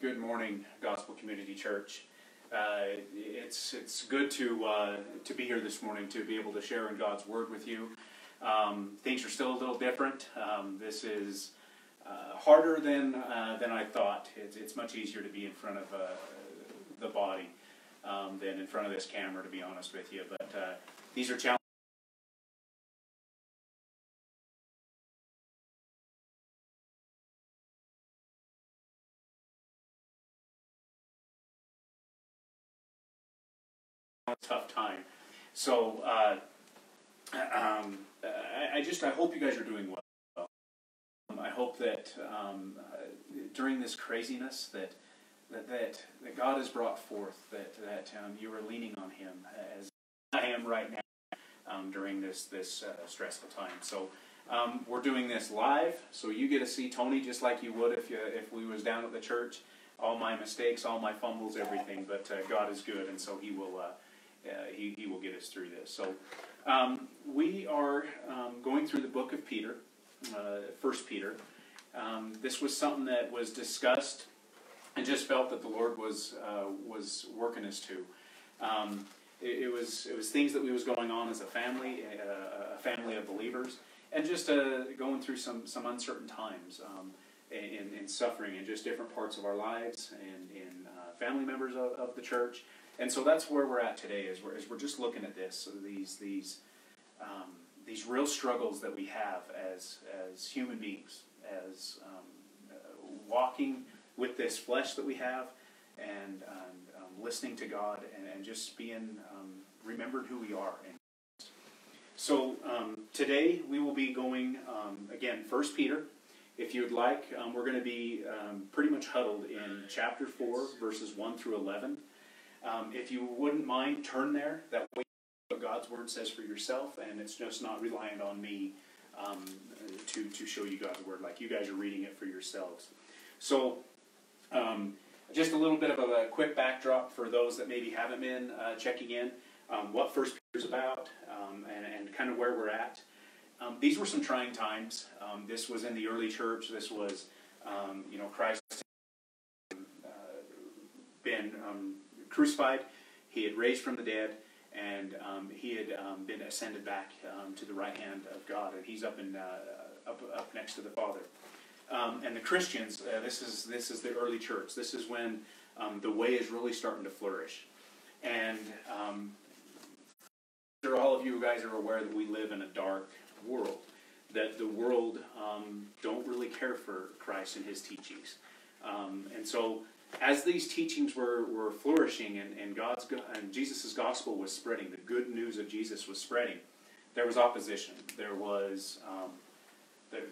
Good morning, Gospel Community Church. Uh, it's it's good to uh, to be here this morning to be able to share in God's Word with you. Um, things are still a little different. Um, this is uh, harder than uh, than I thought. It's, it's much easier to be in front of uh, the body um, than in front of this camera, to be honest with you. But uh, these are challenges. So uh, um, I, I, just I hope you guys are doing well. Um, I hope that um, uh, during this craziness that, that that that God has brought forth that that um, you are leaning on Him as I am right now um, during this this uh, stressful time. So. Um, we're doing this live, so you get to see Tony just like you would if you if we was down at the church. All my mistakes, all my fumbles, everything. But uh, God is good, and so He will uh, he, he will get us through this. So um, we are um, going through the book of Peter, uh, First Peter. Um, this was something that was discussed and just felt that the Lord was uh, was working us to. Um, it, it, was it was things that we was going on as a family, a, a family of believers, and just uh, going through some some uncertain times. Um, in, in, suffering in just different parts of our lives and in uh, family members of, of the church and so that's where we're at today. Is we're, is we're just looking at this, so these these um, these real struggles that we have as as human beings, as um, uh, walking with this flesh that we have, and um, listening to God, and, and just being um, remembered who we are. So um, today we will be going um, again, First Peter. If you'd like, we're going to be pretty much huddled in chapter four, verses one through eleven. Um, if you wouldn't mind, turn there. That way, what God's word says for yourself, and it's just not reliant on me um, to to show you God's word. Like you guys are reading it for yourselves. So, um, just a little bit of a quick backdrop for those that maybe haven't been uh, checking in. Um, what First Peter is about, um, and, and kind of where we're at. Um, these were some trying times. this was in the early church. This was, you know, Christ uh, been um, crucified, he had raised from the dead, and um, he had um, been ascended back um, to the right hand of God, and he's up in uh, up, up next to the Father. Um, and the Christians, uh, this is this is the early church. This is when um, the way is really starting to flourish, and um, sure all of you guys are aware that we live in a dark world. That the world don't really care for Christ and His teachings, and so as these teachings were, were flourishing and, and God's and Jesus' gospel was spreading, the good news of Jesus was spreading, there was opposition. There was um, there,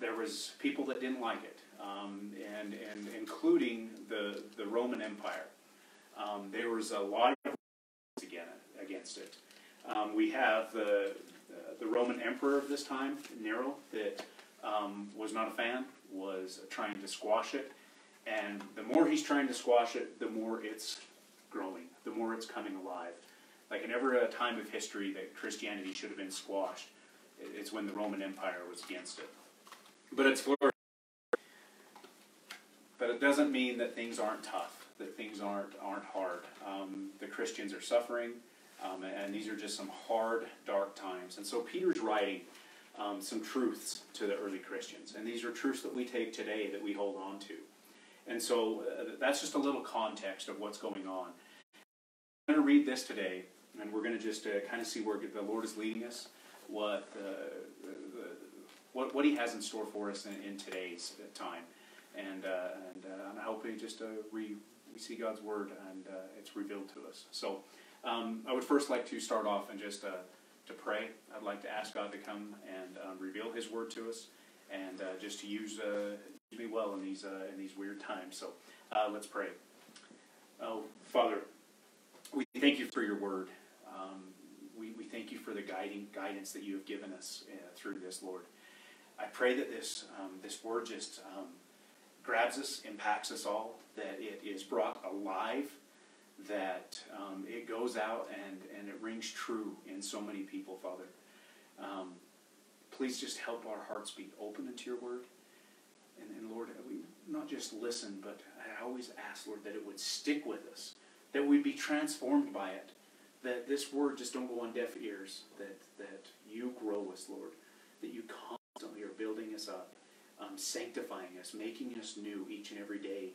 there was people that didn't like it, um, and and including the the Roman Empire. Um, there was a lot of again against it. Um, we have the the Roman emperor of this time, Nero, that um, was not a fan, was trying to squash it and the more he's trying to squash it, the more it's growing, the more it's coming alive. Like in every time of history that Christianity should have been squashed, it's when the Roman Empire was against it. But it's flourishing. But it doesn't mean that things aren't tough, that things aren't aren't hard. Um, the Christians are suffering, um, and these are just some hard, dark times. And so Peter's writing um, some truths to the early Christians, and these are truths that we take today that we hold on to. And so uh, that's just a little context of what's going on. I'm going to read this today, and we're going to just uh, kind of see where the Lord is leading us, what, uh, what, what He has in store for us in, in today's time. And, uh, and uh, I'm hoping just to re, we see God's Word and uh, it's revealed to us. So um, I would first like to start off and just to pray. I'd like to ask God to come and um, reveal His Word to us and just to use me well in these uh, in these weird times. So uh, let's pray. Oh, Father, we thank you for your word. Um, we, we thank you for the guiding guidance that you have given us uh, through this, Lord. I pray that this um, this word just um, grabs us, impacts us all, that it is brought alive, that um, it goes out and, and it rings true in so many people, Father. Um, please just help our hearts be open into your word. And, and Lord, we, not just listen, but I always ask, Lord, that it would stick with us, that we'd be transformed by it, that this word just don't go on deaf ears, that, that you grow us, Lord, that you constantly are building us up, um, sanctifying us, making us new each and every day,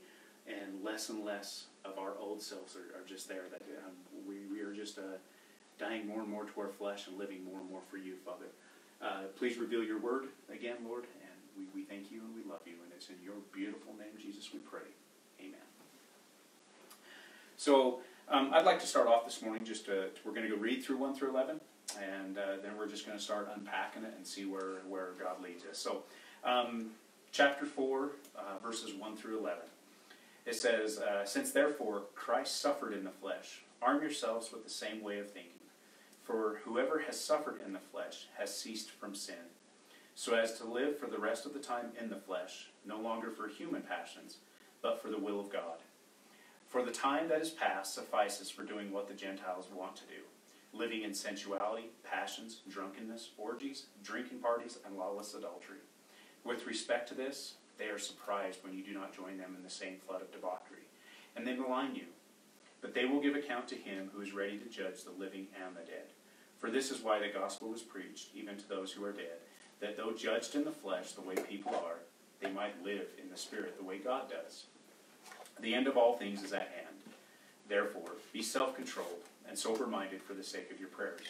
and less and less of our old selves are, are just there, that um, we, we are just uh, dying more and more to our flesh and living more and more for you, Father. Uh, please reveal your word again, Lord, we, we thank you and we love you. And it's in your beautiful name, Jesus, we pray. Amen. So um, I'd like to start off this morning just to, we're going to go read through 1 through 11, and uh, then we're just going to start unpacking it and see where, where God leads us. So, um, chapter 4, uh, verses 1 through 11. It says, uh, Since therefore Christ suffered in the flesh, arm yourselves with the same way of thinking. For whoever has suffered in the flesh has ceased from sin, so as to live for the rest of the time in the flesh, no longer for human passions, but for the will of God. For the time that is past suffices for doing what the Gentiles want to do, living in sensuality, passions, drunkenness, orgies, drinking parties, and lawless adultery. With respect to this, they are surprised when you do not join them in the same flood of debauchery, and they malign you. But they will give account to him who is ready to judge the living and the dead. For this is why the gospel was preached, even to those who are dead, that though judged in the flesh the way people are, they might live in the spirit the way God does. The end of all things is at hand. Therefore, be self controlled and sober minded for the sake of your prayers.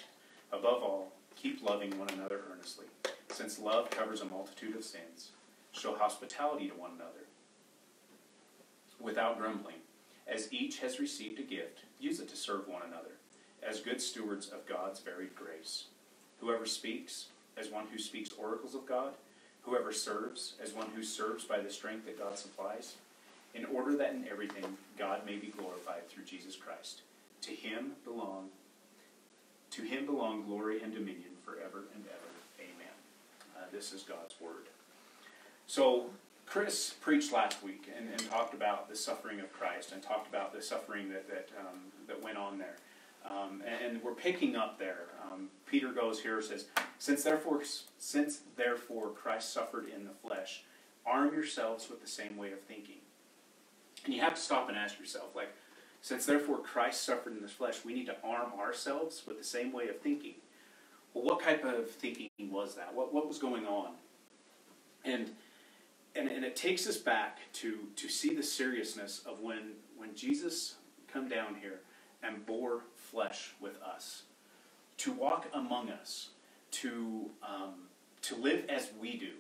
Above all, keep loving one another earnestly, since love covers a multitude of sins. Show hospitality to one another without grumbling. As each has received a gift, use it to serve one another as good stewards of God's varied grace. Whoever speaks, as one who speaks oracles of God, whoever serves, as one who serves by the strength that God supplies, in order that in everything God may be glorified through Jesus Christ. To him belong to him belong glory and dominion forever and ever. Amen. Uh, this is God's word. So Chris preached last week and, and, talked about the suffering of Christ and talked about the suffering that that, um, that went on there. Um, and, and, we're picking up there. Um, Peter goes here says, since therefore, since therefore Christ suffered in the flesh, arm yourselves with the same way of thinking. And you have to stop and ask yourself, like, since therefore Christ suffered in the flesh, we need to arm ourselves with the same way of thinking. Well, what type of thinking was that? What, what was going on? And, and, and it takes us back to, to see the seriousness of when, when Jesus come down here and bore flesh with us, to walk among us, to, um, to live as we do.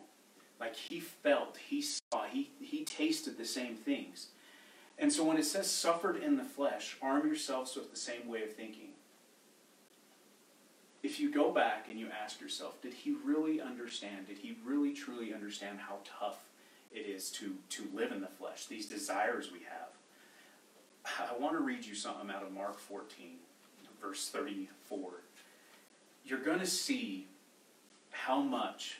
Like he felt, he saw, he, he tasted the same things. And so when it says suffered in the flesh, arm yourselves with the same way of thinking. If you go back and you ask yourself, did he really understand? Did he really truly understand how tough it is to, to live in the flesh, these desires we have? I want to read you something out of Mark 14, verse 34. You're going to see how much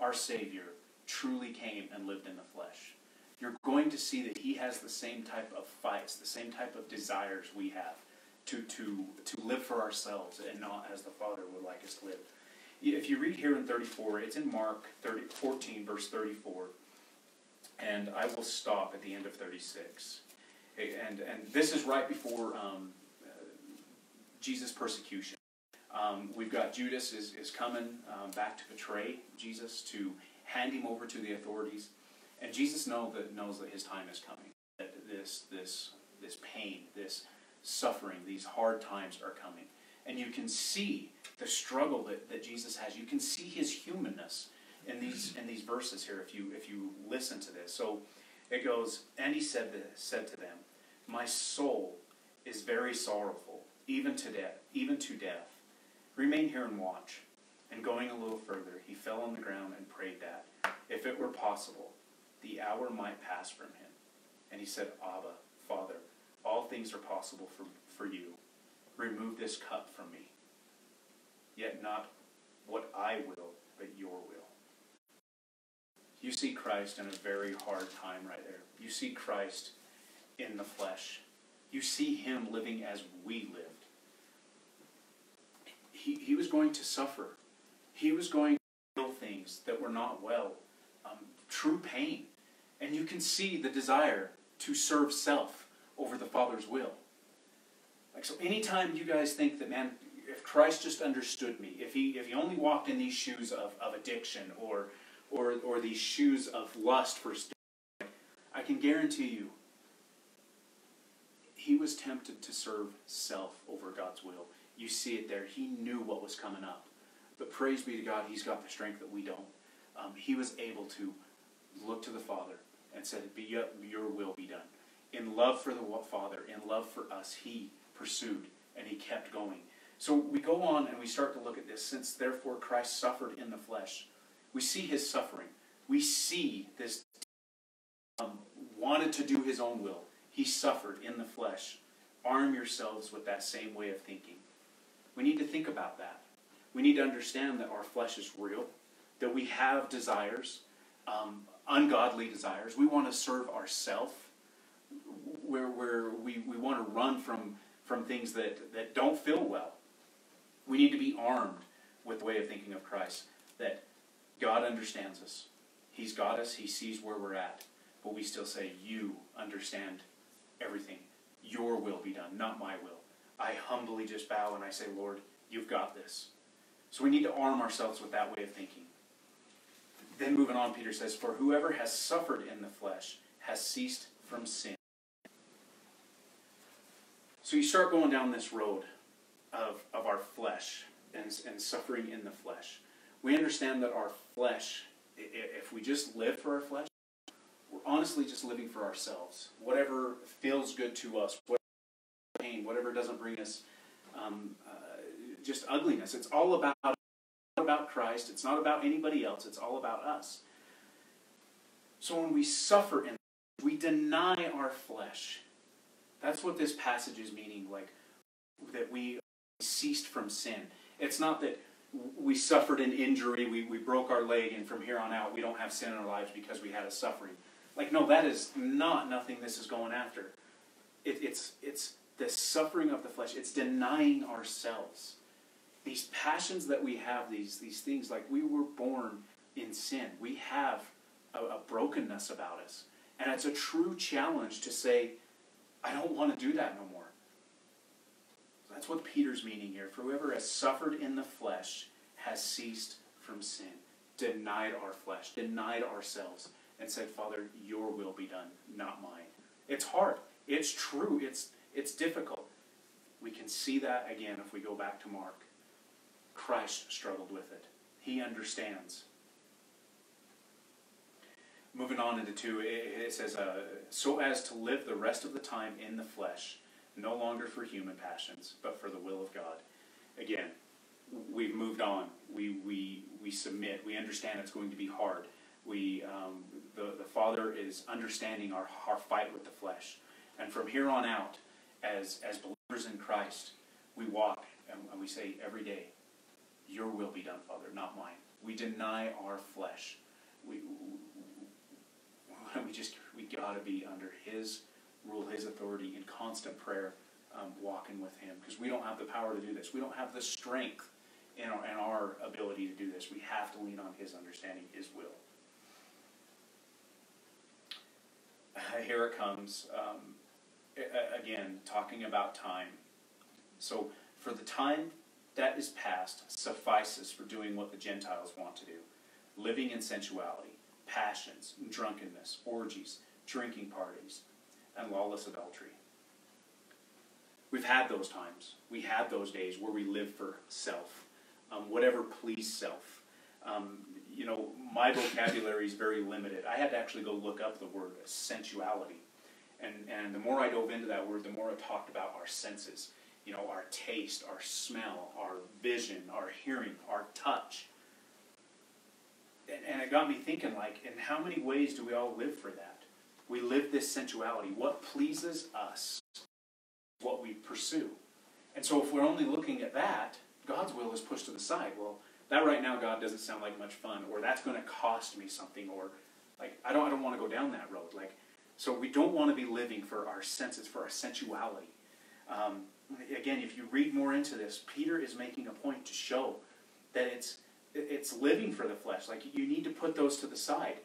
our Savior truly came and lived in the flesh. You're going to see that he has the same type of fights, the same type of desires we have to, to, to live for ourselves and not as the Father would like us to live. If you read here in 34, it's in Mark 30, 14, verse 34, and I will stop at the end of 36 and and this is right before um, Jesus' persecution. Um, we've got Judas is, is coming um, back to betray Jesus, to hand him over to the authorities, and Jesus know that knows that his time is coming. That this this this pain, this suffering, these hard times are coming, and you can see the struggle that, that Jesus has. You can see his humanness in these in these verses here. If you if you listen to this, so it goes, and he said this, said to them, my soul is very sorrowful, even to death, even to death. Remain here and watch. And going a little further, he fell on the ground and prayed that, if it were possible, the hour might pass from him. And he said, Abba, Father, all things are possible for, for you. Remove this cup from me. Yet not what I will, but your will. You see Christ in a very hard time right there. You see Christ in the flesh. You see him living as we lived. He, he was going to suffer. He was going to feel things that were not well. Um, true pain. And you can see the desire to serve self over the Father's will. Like so anytime you guys think that man if Christ just understood me, if he if he only walked in these shoes of, of addiction or or or these shoes of lust for I can guarantee you he was tempted to serve self over God's will. You see it there. He knew what was coming up. But praise be to God, he's got the strength that we don't. Um, he was able to look to the Father and said, "Be your, will be done." In love for the Father, in love for us, he pursued and he kept going. So we go on and we start to look at this. Since therefore Christ suffered in the flesh, we see his suffering. We see this um, wanted to do his own will. He suffered in the flesh. Arm yourselves with that same way of thinking. We need to think about that. We need to understand that our flesh is real, that we have desires, um, ungodly desires. We want to serve ourselves, where, where we, we want to run from, from things that, that don't feel well. We need to be armed with the way of thinking of Christ, that God understands us. He's got us, He sees where we're at, but we still say, You understand everything. Your will be done, not my will. I humbly just bow and I say, Lord, you've got this. So we need to arm ourselves with that way of thinking. Then moving on, Peter says, For whoever has suffered in the flesh has ceased from sin. So you start going down this road of, of our flesh and, and suffering in the flesh. We understand that our flesh, if we just live for our flesh, we're honestly just living for ourselves. Whatever feels good to us, whatever doesn't bring us um, uh, just ugliness. It's all about about Christ. It's not about anybody else. It's all about us. So when we suffer in, we deny our flesh. That's what this passage is meaning. Like that we ceased from sin. It's not that we suffered an injury, we, we broke our leg, and from here on out we don't have sin in our lives because we had a suffering. Like, no, that is not nothing this is going after. It, it's, it's the suffering of the flesh, it's denying ourselves. These passions that we have, these, these things, like we were born in sin. We have a, a brokenness about us. And it's a true challenge to say, I don't want to do that no more. That's what Peter's meaning here. For whoever has suffered in the flesh has ceased from sin, denied our flesh, denied ourselves, and said, Father, your will be done, not mine. It's hard. It's true. It's, it's difficult. We can see that again if we go back to Mark. Christ struggled with it. He understands. Moving on into two, it says, uh, so as to live the rest of the time in the flesh no longer for human passions, but for the will of God. Again, we've moved on. We, we, we submit. We understand it's going to be hard. We, um, the, the Father is understanding our, our fight with the flesh. And from here on out, as, as believers in Christ, we walk and, we say every day, Your will be done, Father, not mine. We deny our flesh. We, we just, we got to be under His rule His authority in constant prayer, um, walking with Him. Because we don't have the power to do this. We don't have the strength in our, in our ability to do this. We have to lean on His understanding, His will. Here it comes. Um, again, talking about time. So, for the time that is past suffices for doing what the Gentiles want to do living in sensuality, passions, drunkenness, orgies, drinking parties, and lawless adultery. We've had those times. We had those days where we live for self, um, whatever please self. Um, you know, my vocabulary is very limited. I had to actually go look up the word sensuality. And, and the more I dove into that word, the more it talked about our senses. You know, our taste, our smell, our vision, our hearing, our touch. And, and it got me thinking, like, in how many ways do we all live for that? We live this sensuality. What pleases us, what we pursue. And so if we're only looking at that, God's will is pushed to the side. Well, that right now, God doesn't sound like much fun, or that's going to cost me something, or like I don't, I don't want to go down that road. Like, so we don't want to be living for our senses, for our sensuality. Um, again, if you read more into this, Peter is making a point to show that it's it's living for the flesh. Like you need to put those to the side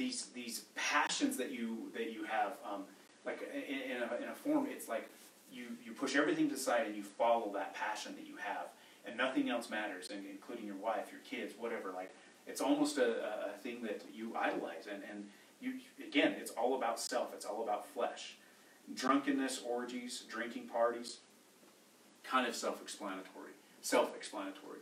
these these passions that you that you have, um, like in, in, a, in a form, it's like you you push everything to the side and you follow that passion that you have, and nothing else matters, including your wife, your kids, whatever. Like it's almost a, a thing that you idolize, and and you again, it's all about self. It's all about flesh. Drunkenness, orgies, drinking parties, kind of self-explanatory. Self-explanatory.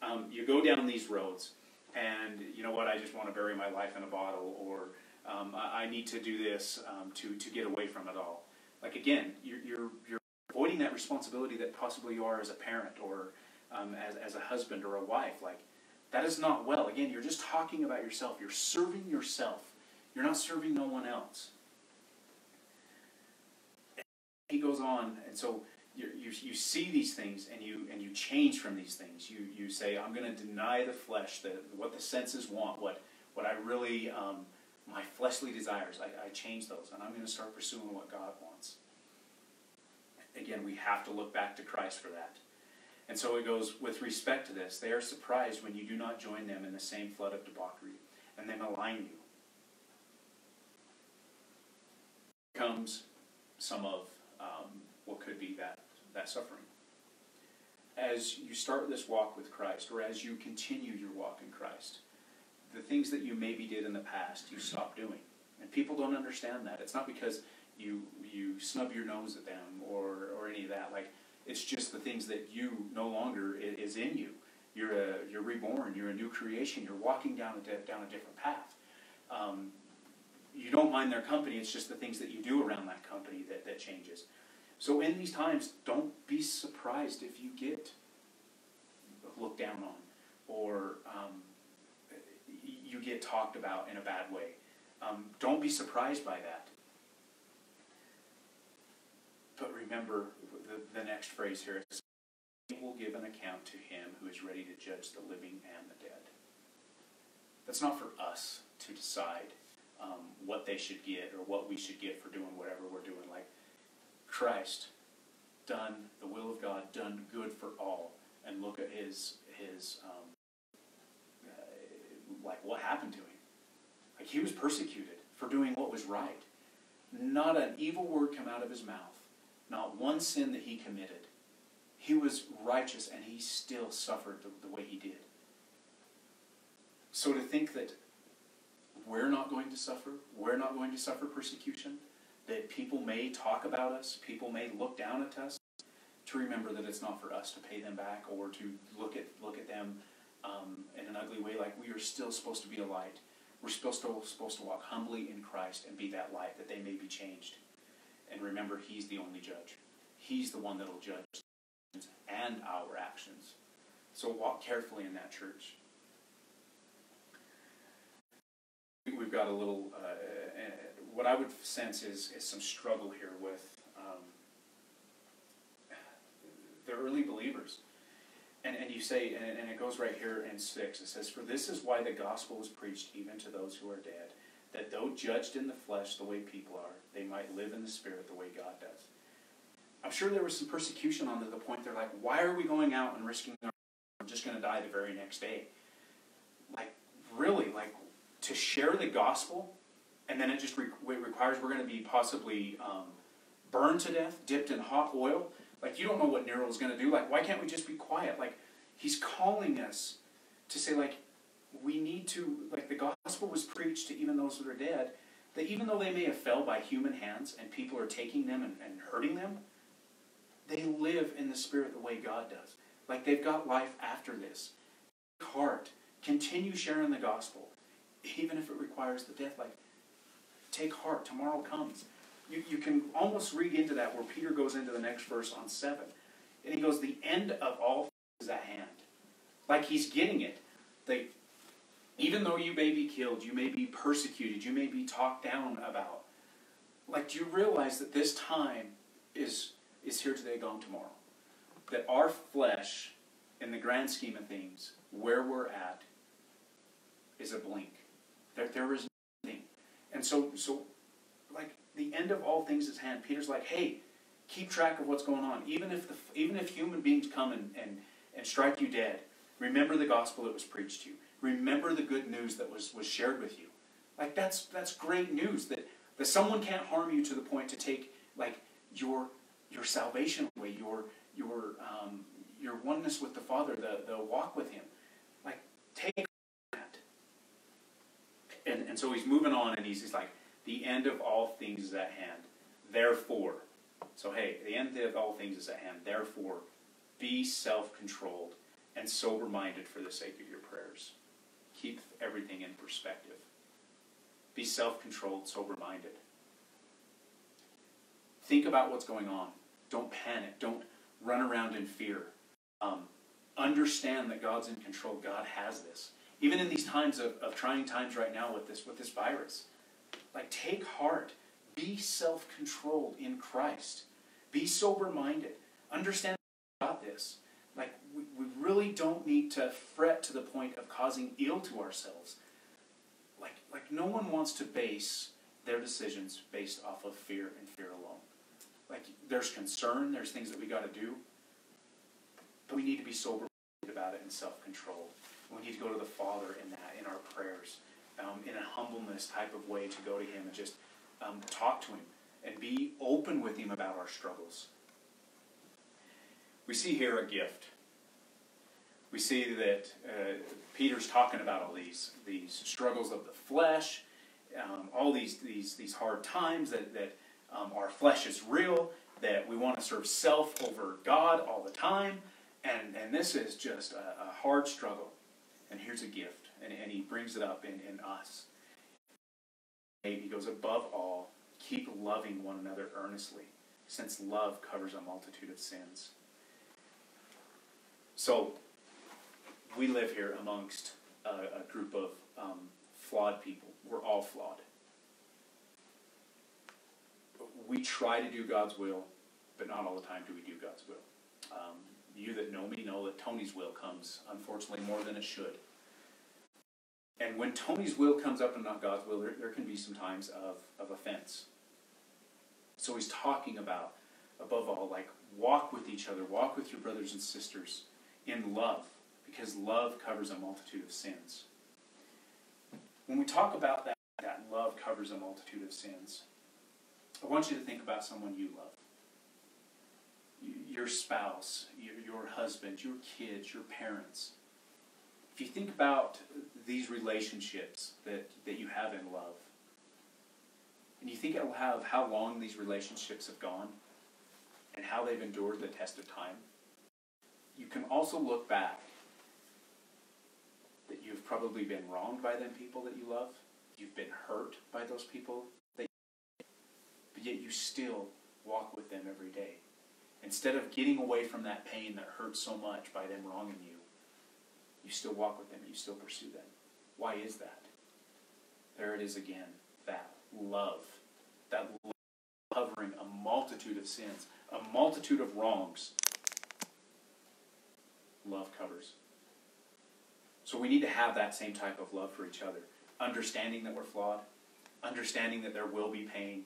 Um, you go down these roads, and you know what? I just want to bury my life in a bottle, or um, I, I, need to do this um, to to get away from it all. Like again, you're, you're you're avoiding that responsibility that possibly you are as a parent or um, as as a husband or a wife. Like that is not well. Again, you're just talking about yourself. You're serving yourself. You're not serving no one else. He goes on, and so you, you, you see these things and you and you change from these things. You you say, I'm going to deny the flesh, the what the senses want, what what I really um, my fleshly desires. I, I change those, and I'm going to start pursuing what God wants. Again, we have to look back to Christ for that. And so it goes with respect to this. They are surprised when you do not join them in the same flood of debauchery, and they malign you. Comes some of um, what could be that that suffering. As you start this walk with Christ, or as you continue your walk in Christ, the things that you maybe did in the past, you stop doing. And people don't understand that. It's not because you you snub your nose at them or, or any of that. Like it's just the things that you no longer is in you. You're a you're reborn. You're a new creation. You're walking down a down a different path. Um, you don't mind their company. It's just the things that you do around that company that, that changes. So in these times, don't be surprised if you get looked down on or um, you get talked about in a bad way. Um, don't be surprised by that. But remember the, the next phrase here He will give an account to him who is ready to judge the living and the dead. That's not for us to decide um, what they should get or what we should get for doing whatever we're doing. Like, Christ done the will of God, done good for all, and look at his his um, uh, like what happened to him. Like he was persecuted for doing what was right. Not an evil word come out of his mouth. Not one sin that he committed. He was righteous and he still suffered the, the way he did. So to think that we're not going to suffer, we're not going to suffer persecution, that people may talk about us, people may look down at us, to remember that it's not for us to pay them back or to look at look at them um, in an ugly way. Like we are still supposed to be a light. We're supposed to supposed to walk humbly in Christ and be that light that they may be changed. And remember, He's the only judge. He's the one that will judge and our actions. So walk carefully in that church. We've got a little. Uh, what I would sense is, is some struggle here with um, the early believers. And, and you say, and, and it goes right here in 6, it says, For this is why the gospel was preached even to those who are dead, that though judged in the flesh the way people are, they might live in the spirit the way God does. I'm sure there was some persecution on the point they're like, why are we going out and risking our I'm just going to die the very next day? Like, really, like, to share the gospel and then it just re- it requires we're going to be possibly um, burned to death, dipped in hot oil. Like you don't know what Nero is going to do. Like why can't we just be quiet? Like he's calling us to say like we need to like the gospel was preached to even those that are dead. That even though they may have fell by human hands and people are taking them and, and hurting them, they live in the spirit the way God does. Like they've got life after this. Heart, continue sharing the gospel, even if it requires the death. Like take heart, tomorrow comes. You, you can almost read into that where Peter goes into the next verse on 7. And he goes, The end of all things is at hand. Like he's getting it. They, even though you may be killed, you may be persecuted, you may be talked down about, like, do you realize that this time is, is here today, gone tomorrow? That our flesh, in the grand scheme of things, where we're at, is a blink. There, there is nothing. and so, so like the end of all things is hand. Peter's like, hey, keep track of what's going on. Even if the, even if human beings come and, and, and strike you dead, remember the gospel that was preached to you. Remember the good news that was, was shared with you. Like that's that's great news that, that someone can't harm you to the point to take like your your salvation away, your your um, your oneness with the Father, the, the walk with Him. Like take that. And and so he's moving on and he's, he's like, the end of all things is at hand. Therefore, so hey, the end of all things is at hand. Therefore, be self-controlled and sober-minded for the sake of your prayers. Keep everything in perspective. Be self controlled, sober minded. Think about what's going on. Don't panic. Don't run around in fear. Um, understand that God's in control. God has this. Even in these times of, of trying times right now with this with this virus, like take heart. Be self controlled in Christ. Be sober minded. Understand about this. Like we, we really don't need to fret to the point of causing ill to ourselves like like no one wants to base their decisions based off of fear and fear alone. Like there's concern, there's things that we got to do, but we need to be sober about it and self-controlled. We need to go to the Father in that in our prayers, um, in a humbleness type of way to go to Him and just um, talk to Him and be open with Him about our struggles. We see here a gift we see that uh, Peter's talking about all these these struggles of the flesh, um, all these these these hard times that that um, our flesh is real, that we want to serve self over God all the time, and and this is just a, a hard struggle. And here's a gift, and, and he brings it up in, in us. He goes above all, keep loving one another earnestly, since love covers a multitude of sins. So we live here amongst a, a group of um, flawed people. We're all flawed. We try to do God's will, but not all the time do we do God's will. Um, you that know me know that Tony's will comes, unfortunately, more than it should. And when Tony's will comes up and not God's will, there, there can be some times of, of offense. So he's talking about, above all, like walk with each other, walk with your brothers and sisters in love because love covers a multitude of sins. When we talk about that, that love covers a multitude of sins, I want you to think about someone you love. Your spouse, your, your husband, your kids, your parents. If you think about these relationships that, that you have in love, and you think of how long these relationships have gone and how they've endured the test of time, you can also look back that you've probably been wronged by them people that you love. You've been hurt by those people that you but yet you still walk with them every day. Instead of getting away from that pain that hurts so much by them wronging you, you still walk with them, you still pursue them. Why is that? There it is again, that love. That love covering a multitude of sins, a multitude of wrongs. Love covers. So we need to have that same type of love for each other. Understanding that we're flawed, understanding that there will be pain,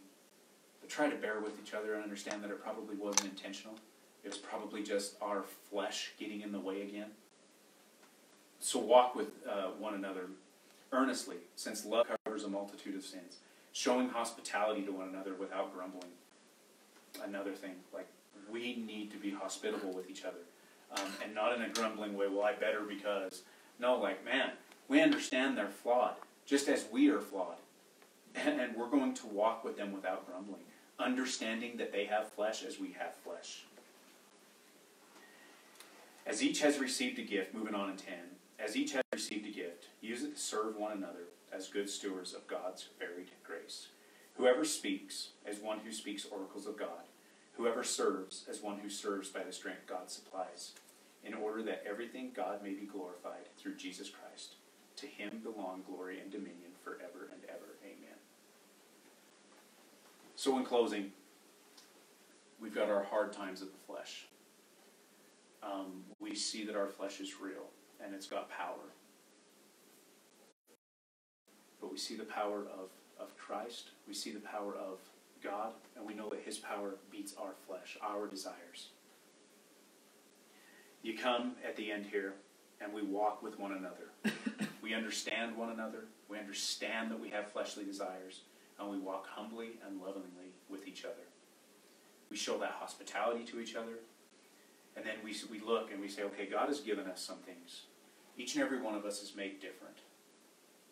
but try to bear with each other and understand that it probably wasn't intentional. It was probably just our flesh getting in the way again. So walk with uh, one another earnestly, since love covers a multitude of sins. Showing hospitality to one another without grumbling. Another thing, like we need to be hospitable with each other, um, and not in a grumbling way. Well, I better because no, like, man, we understand they're flawed, just as we are flawed. And, and we're going to walk with them without grumbling, understanding that they have flesh as we have flesh. As each has received a gift, moving on in 10, as each has received a gift, use it to serve one another as good stewards of God's varied grace. Whoever speaks, as one who speaks oracles of God. Whoever serves, as one who serves by the strength God supplies in order that everything God may be glorified through Jesus Christ. To him belong glory and dominion forever and ever. So, in closing, we've got our hard times of the flesh. Um, we see that our flesh is real and it's got power. But we see the power of, of Christ, we see the power of God, and we know that his power beats our flesh, our desires. You come at the end here, and we walk with one another. We understand one another. We understand that we have fleshly desires, and we walk humbly and lovingly with each other. We show that hospitality to each other, and then we, we look and we say, okay, God has given us some things. Each and every one of us is made different.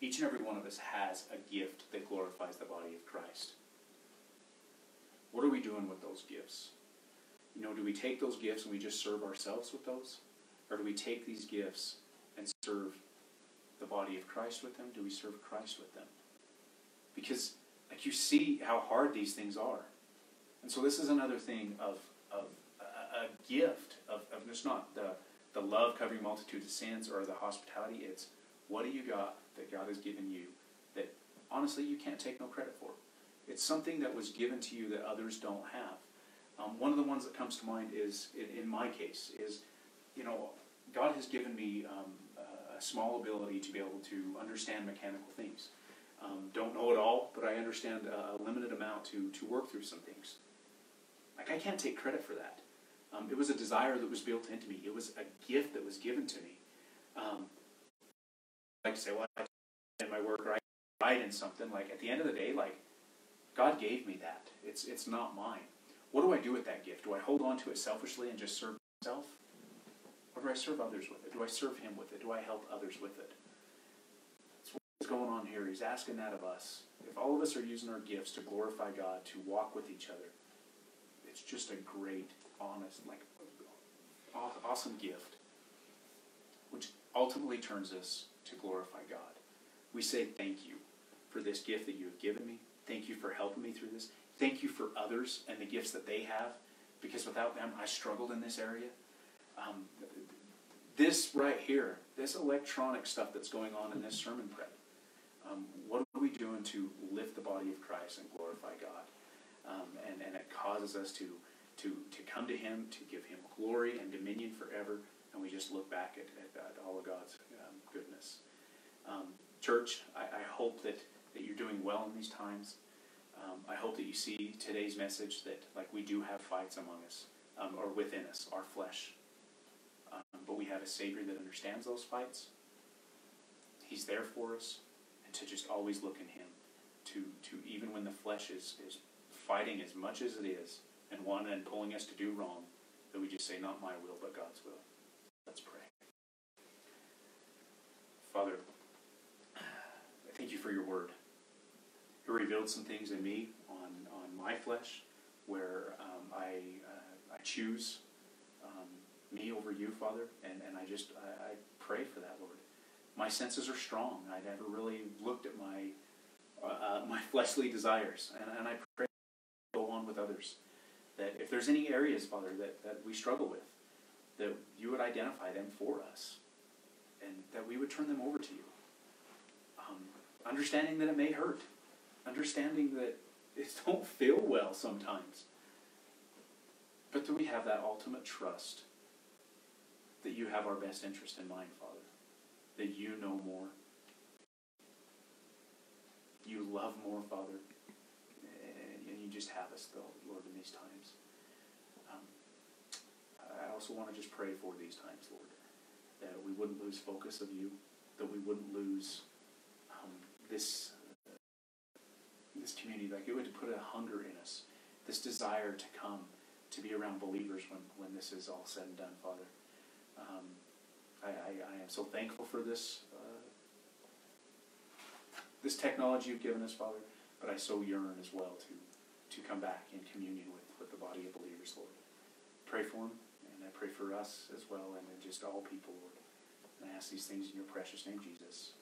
Each and every one of us has a gift that glorifies the body of Christ. What are we doing with those gifts? You know, do we take those gifts and we just serve ourselves with those? Or do we take these gifts and serve the body of Christ with them? Do we serve Christ with them? Because, like, you see how hard these things are. And so, this is another thing of, of a, gift of, of just not the, the love covering multitudes of sins or the hospitality. It's what do you got that God has given you that honestly you can't take no credit for? It's something that was given to you that others don't have. Um, one of the ones that comes to mind is, in, in, my case, is, you know, God has given me um, a small ability to be able to understand mechanical things. Um, don't know it all, but I understand a, limited amount to, to work through some things. Like, I can't take credit for that. Um, it was a desire that was built into me. It was a gift that was given to me. Um, I like to say, well, I in my work or I write in something. Like at the end of the day, like God gave me that. It's it's not mine. What do I do with that gift? Do I hold on to it selfishly and just serve myself? Or do I serve others with it? Do I serve Him with it? Do I help others with it? Going on here. He's asking that of us. If all of us are using our gifts to glorify God, to walk with each other, it's just a great, honest, like awesome gift, which ultimately turns us to glorify God. We say thank you for this gift that you have given me. Thank you for helping me through this. Thank you for others and the gifts that they have, because without them, I struggled in this area. Um, this right here, this electronic stuff that's going on in this sermon prep, um, what are we doing to lift the body of Christ and glorify God? Um, and, and it causes us to, to, to come to Him, to give Him glory and dominion forever, and we just look back at, at, at all of God's um, goodness. Um, church, I, I, hope that, that you're doing well in these times. Um, I hope that you see today's message that like we do have fights among us um, or within us, our flesh. But we have a Savior that understands those fights. He's there for us, and to just always look in Him. To, to even when the flesh is, is fighting as much as it is and wanting and pulling us to do wrong, that we just say, Not my will, but God's will. Let's pray. Father, thank you for your word. It revealed some things in me on, on my flesh where um, I, uh, I choose um, me over you, Father, and, and I just I, I, pray for that, Lord. My senses are strong. I've never really looked at my uh, uh, my fleshly desires, and, and I pray go on with others. That if there's any areas, Father, that, that we struggle with, that you would identify them for us, and that we would turn them over to you. Um, understanding that it may hurt, understanding that it don't feel well sometimes, but that we have that ultimate trust that you have our best interest in mind, Father, that you know more, you love more, Father, and you just have us, though, Lord, in these times. Um, I also want to just pray for these times, Lord, that we wouldn't lose focus of you, that we wouldn't lose um, this this community, like it would put a hunger in us, this desire to come to be around believers when, when this is all said and done, Father. Um, I, I, I, am so thankful for this uh, this technology you've given us, Father, but I so yearn as well to to come back in communion with, with the body of believers, Lord. Pray for them, and I pray for us as well, and just all people, Lord. And I ask these things in your precious name, Jesus.